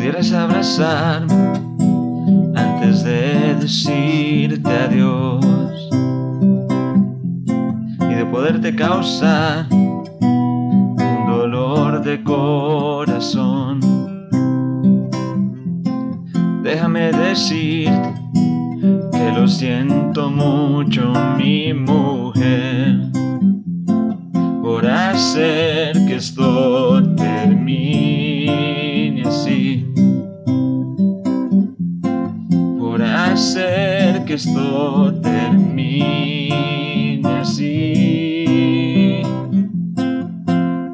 quieres abrazarme antes de decirte adiós y de poderte causar un dolor de corazón. Déjame decirte que lo siento mucho, mi mujer, por hacer que esto termine hacer que esto termine así,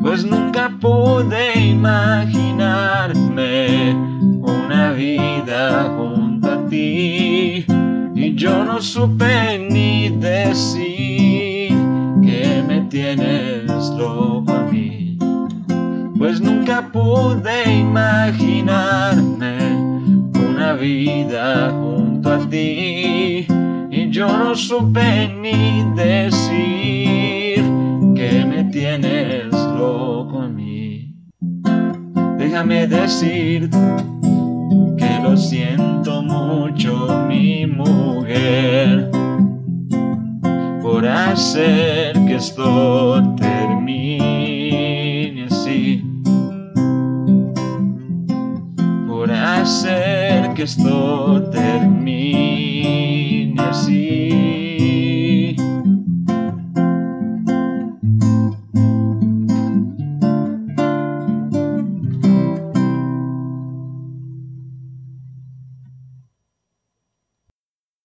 pues nunca pude imaginarme una vida junto a ti y yo no supe ni decir que me tienes loco a mí, pues nunca pude imaginarme una vida junto y yo no supe ni decir que me tienes loco a mí. Déjame decirte que lo siento mucho, mi mujer, por hacer que esto termine así, por hacer que esto termine.